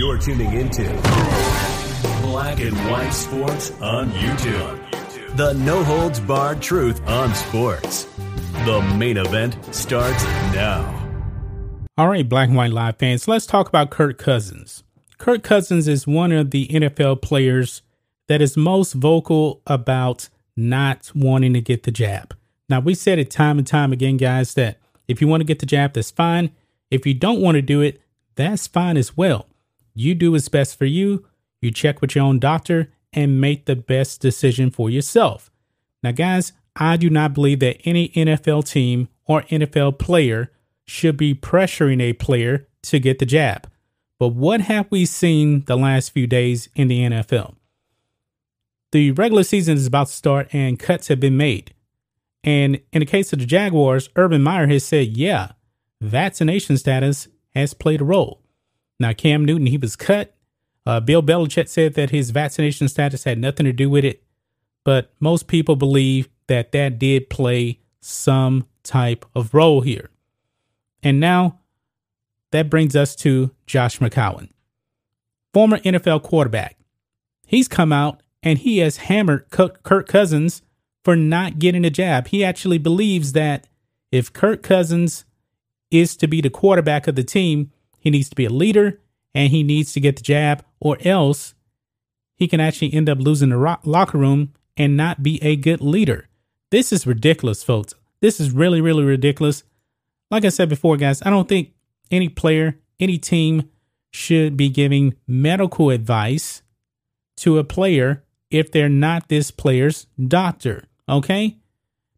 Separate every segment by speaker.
Speaker 1: You're tuning into Black and White Sports on YouTube. The no holds barred truth on sports. The main event starts now.
Speaker 2: All right, Black and White Live fans, let's talk about Kirk Cousins. Kirk Cousins is one of the NFL players that is most vocal about not wanting to get the jab. Now, we said it time and time again, guys, that if you want to get the jab, that's fine. If you don't want to do it, that's fine as well. You do what's best for you. You check with your own doctor and make the best decision for yourself. Now, guys, I do not believe that any NFL team or NFL player should be pressuring a player to get the jab. But what have we seen the last few days in the NFL? The regular season is about to start and cuts have been made. And in the case of the Jaguars, Urban Meyer has said, yeah, vaccination status has played a role. Now, Cam Newton, he was cut. Uh, Bill Belichick said that his vaccination status had nothing to do with it. But most people believe that that did play some type of role here. And now that brings us to Josh McCown, former NFL quarterback. He's come out and he has hammered Kirk Cousins for not getting a jab. He actually believes that if Kirk Cousins is to be the quarterback of the team, he needs to be a leader and he needs to get the jab, or else he can actually end up losing the locker room and not be a good leader. This is ridiculous, folks. This is really, really ridiculous. Like I said before, guys, I don't think any player, any team should be giving medical advice to a player if they're not this player's doctor. Okay?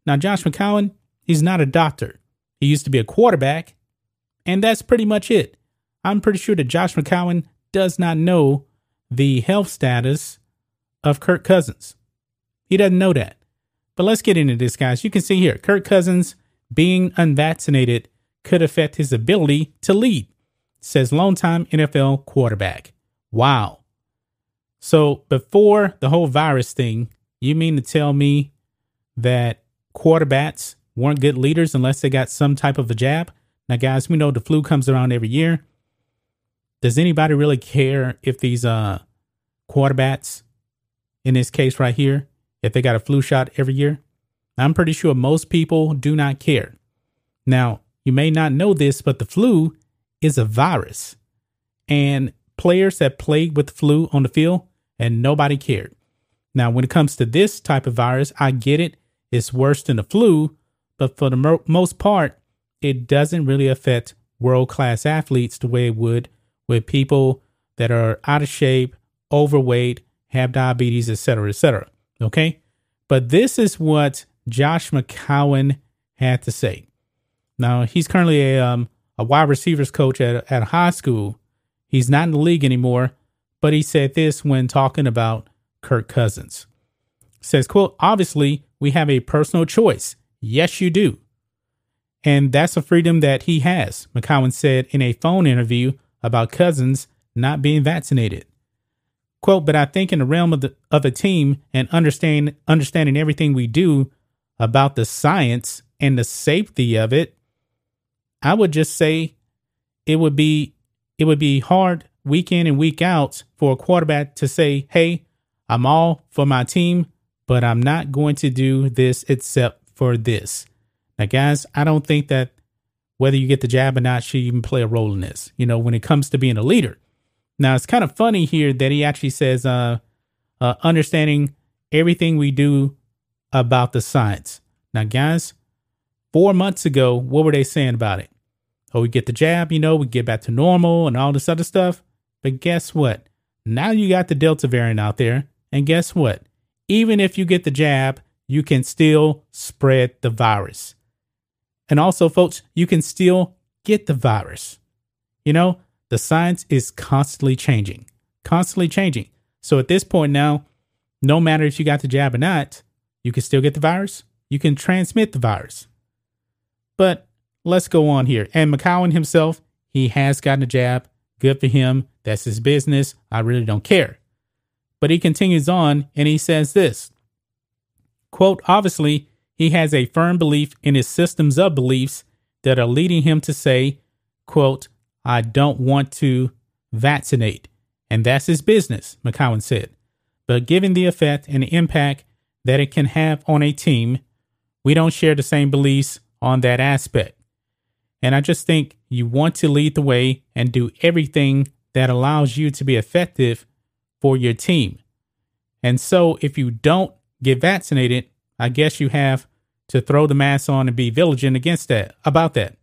Speaker 2: Now, Josh McCown, he's not a doctor. He used to be a quarterback, and that's pretty much it. I'm pretty sure that Josh McCown does not know the health status of Kirk Cousins. He doesn't know that. But let's get into this, guys. You can see here Kirk Cousins being unvaccinated could affect his ability to lead, says longtime NFL quarterback. Wow. So before the whole virus thing, you mean to tell me that quarterbacks weren't good leaders unless they got some type of a jab? Now, guys, we know the flu comes around every year. Does anybody really care if these uh quarterbacks, in this case right here, if they got a flu shot every year? I'm pretty sure most people do not care. Now, you may not know this, but the flu is a virus. And players have played with the flu on the field and nobody cared. Now, when it comes to this type of virus, I get it. It's worse than the flu, but for the mo- most part, it doesn't really affect world class athletes the way it would with people that are out of shape, overweight, have diabetes, etc., etc. Okay. But this is what Josh McCown had to say. Now he's currently a um, a wide receivers coach at at a high school. He's not in the league anymore, but he said this when talking about Kirk Cousins. says, quote, obviously we have a personal choice. Yes, you do. And that's a freedom that he has, McCown said in a phone interview about Cousins not being vaccinated. Quote, but I think in the realm of the of a team and understand understanding everything we do about the science and the safety of it, I would just say it would be it would be hard week in and week out for a quarterback to say, "Hey, I'm all for my team, but I'm not going to do this except for this." Now, guys, I don't think that whether you get the jab or not should even play a role in this. You know, when it comes to being a leader. Now, it's kind of funny here that he actually says, uh, uh, understanding everything we do about the science. Now, guys, four months ago, what were they saying about it? oh, we get the jab, you know, we get back to normal and all this other stuff. But guess what? Now you got the Delta variant out there. And guess what? Even if you get the jab, you can still spread the virus. And also, folks, you can still get the virus. You know, the science is constantly changing, constantly changing. So at this point now, no matter if you got the jab or not, you can still get the virus. You can transmit the virus. But let's go on here. And McCown himself, he has gotten a jab. Good for him. That's his business. I really don't care. But he continues on and he says this quote, obviously, he has a firm belief in his systems of beliefs that are leading him to say, quote, I don't want to vaccinate. and that's his business, McCown said. But given the effect and the impact that it can have on a team, we don't share the same beliefs on that aspect. And I just think you want to lead the way and do everything that allows you to be effective for your team. And so if you don't get vaccinated, I guess you have to throw the mask on and be vigilant against that, about that.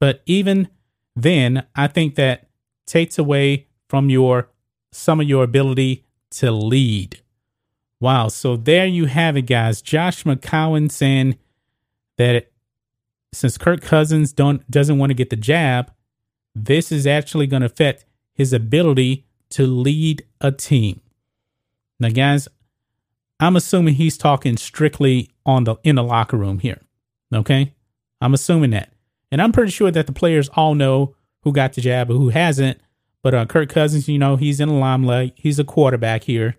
Speaker 2: But even then, I think that takes away from your some of your ability to lead. Wow. So there you have it, guys. Josh McCown saying that since Kirk Cousins don't doesn't want to get the jab, this is actually going to affect his ability to lead a team. Now, guys, I'm assuming he's talking strictly on the in the locker room here. Okay, I'm assuming that, and I'm pretty sure that the players all know who got the jab or who hasn't. But uh, Kirk Cousins, you know, he's in the limelight. He's a quarterback here,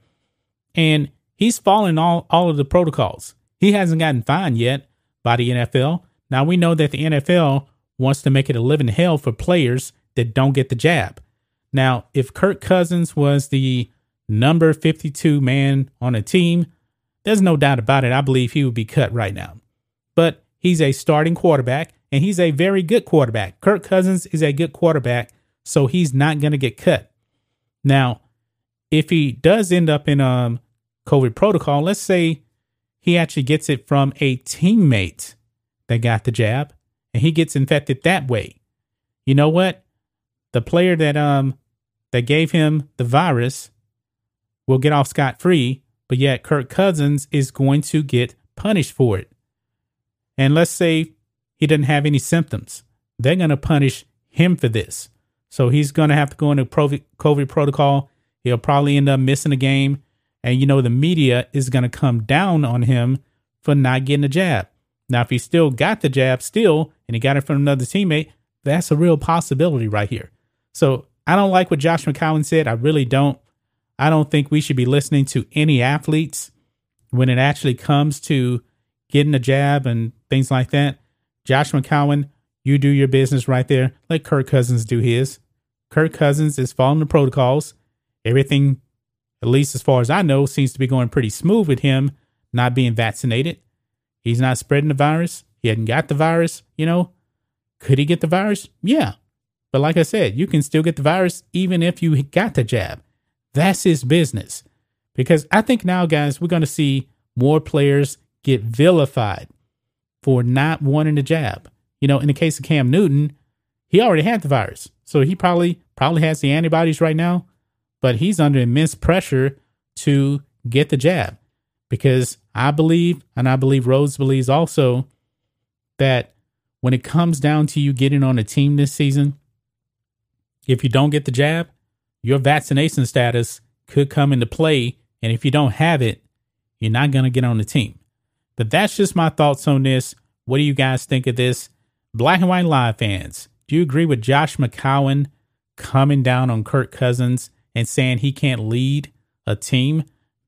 Speaker 2: and he's following all all of the protocols. He hasn't gotten fined yet by the NFL. Now we know that the NFL wants to make it a living hell for players that don't get the jab. Now, if Kirk Cousins was the number 52 man on a team, there's no doubt about it. I believe he would be cut right now. But he's a starting quarterback and he's a very good quarterback. Kirk Cousins is a good quarterback, so he's not going to get cut. Now, if he does end up in um COVID protocol, let's say he actually gets it from a teammate that got the jab and he gets infected that way. You know what? The player that um that gave him the virus will get off scot free, but yet Kirk Cousins is going to get punished for it. And let's say he doesn't have any symptoms. They're going to punish him for this. So he's going to have to go into COVID protocol. He'll probably end up missing a game. And, you know, the media is going to come down on him for not getting a jab. Now, if he still got the jab still and he got it from another teammate, that's a real possibility right here. So I don't like what Josh McCown said. I really don't. I don't think we should be listening to any athletes when it actually comes to getting a jab and things like that. Josh McCown, you do your business right there. Let Kirk Cousins do his. Kirk Cousins is following the protocols. Everything, at least as far as I know, seems to be going pretty smooth with him not being vaccinated. He's not spreading the virus. He hadn't got the virus, you know. Could he get the virus? Yeah. But like I said, you can still get the virus even if you got the jab. That's his business. Because I think now, guys, we're going to see more players get vilified for not wanting the jab. You know, in the case of Cam Newton, he already had the virus. So he probably probably has the antibodies right now, but he's under immense pressure to get the jab because I believe and I believe Rhodes believes also that when it comes down to you getting on a team this season, if you don't get the jab, your vaccination status could come into play. And if you don't have it, you're not going to get on the team. But that's just my thoughts on this. What do you guys think of this? Black and White Live fans, do you agree with Josh McCown coming down on Kirk Cousins and saying he can't lead a team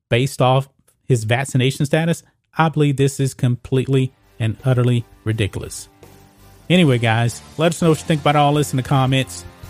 Speaker 2: based off his vaccination status? I believe this is completely and utterly ridiculous. Anyway, guys, let us know what you think about all this in the comments.